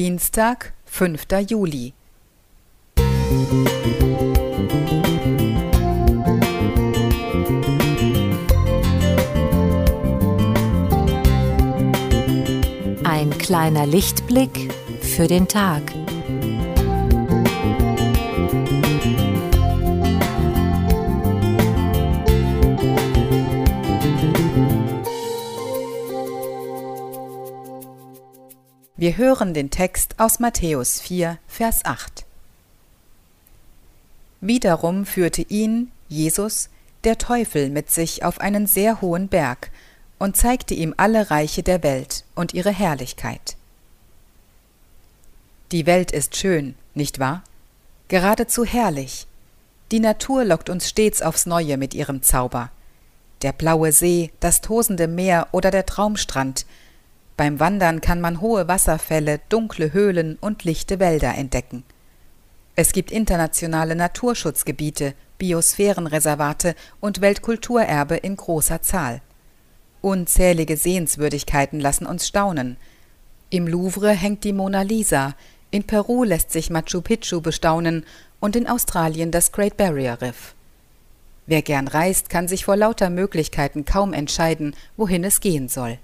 Dienstag, 5. Juli. Ein kleiner Lichtblick für den Tag. Wir hören den Text aus Matthäus 4, Vers 8. Wiederum führte ihn, Jesus, der Teufel mit sich auf einen sehr hohen Berg und zeigte ihm alle Reiche der Welt und ihre Herrlichkeit. Die Welt ist schön, nicht wahr? Geradezu herrlich. Die Natur lockt uns stets aufs Neue mit ihrem Zauber. Der blaue See, das tosende Meer oder der Traumstrand – beim Wandern kann man hohe Wasserfälle, dunkle Höhlen und lichte Wälder entdecken. Es gibt internationale Naturschutzgebiete, Biosphärenreservate und Weltkulturerbe in großer Zahl. Unzählige Sehenswürdigkeiten lassen uns staunen. Im Louvre hängt die Mona Lisa, in Peru lässt sich Machu Picchu bestaunen und in Australien das Great Barrier Reef. Wer gern reist, kann sich vor lauter Möglichkeiten kaum entscheiden, wohin es gehen soll.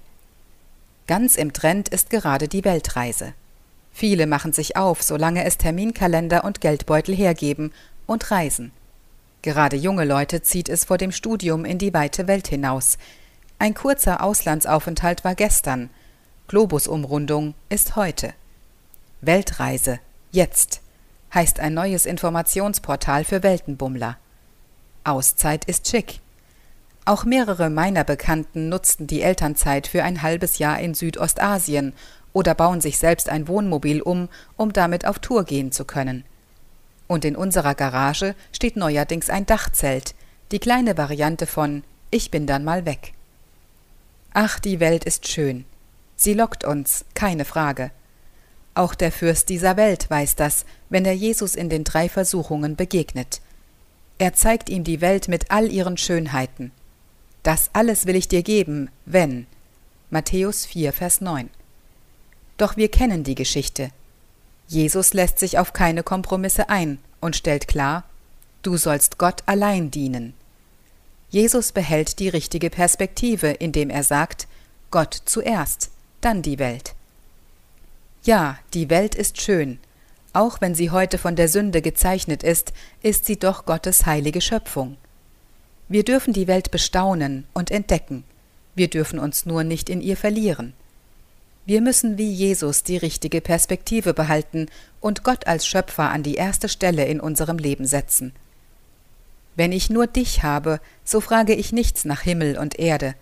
Ganz im Trend ist gerade die Weltreise. Viele machen sich auf, solange es Terminkalender und Geldbeutel hergeben, und reisen. Gerade junge Leute zieht es vor dem Studium in die weite Welt hinaus. Ein kurzer Auslandsaufenthalt war gestern. Globusumrundung ist heute. Weltreise, jetzt, heißt ein neues Informationsportal für Weltenbummler. Auszeit ist schick. Auch mehrere meiner Bekannten nutzten die Elternzeit für ein halbes Jahr in Südostasien oder bauen sich selbst ein Wohnmobil um, um damit auf Tour gehen zu können. Und in unserer Garage steht neuerdings ein Dachzelt, die kleine Variante von Ich bin dann mal weg. Ach, die Welt ist schön. Sie lockt uns, keine Frage. Auch der Fürst dieser Welt weiß das, wenn er Jesus in den drei Versuchungen begegnet. Er zeigt ihm die Welt mit all ihren Schönheiten. Das alles will ich dir geben, wenn. Matthäus 4, Vers 9. Doch wir kennen die Geschichte. Jesus lässt sich auf keine Kompromisse ein und stellt klar, du sollst Gott allein dienen. Jesus behält die richtige Perspektive, indem er sagt, Gott zuerst, dann die Welt. Ja, die Welt ist schön. Auch wenn sie heute von der Sünde gezeichnet ist, ist sie doch Gottes heilige Schöpfung. Wir dürfen die Welt bestaunen und entdecken, wir dürfen uns nur nicht in ihr verlieren. Wir müssen wie Jesus die richtige Perspektive behalten und Gott als Schöpfer an die erste Stelle in unserem Leben setzen. Wenn ich nur dich habe, so frage ich nichts nach Himmel und Erde.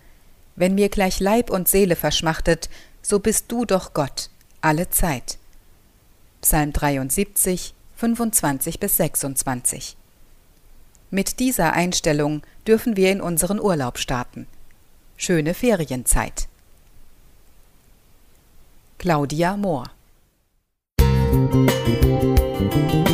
Wenn mir gleich Leib und Seele verschmachtet, so bist du doch Gott, alle Zeit. Psalm 73, 25 bis 26. Mit dieser Einstellung dürfen wir in unseren Urlaub starten. Schöne Ferienzeit. Claudia Mohr Musik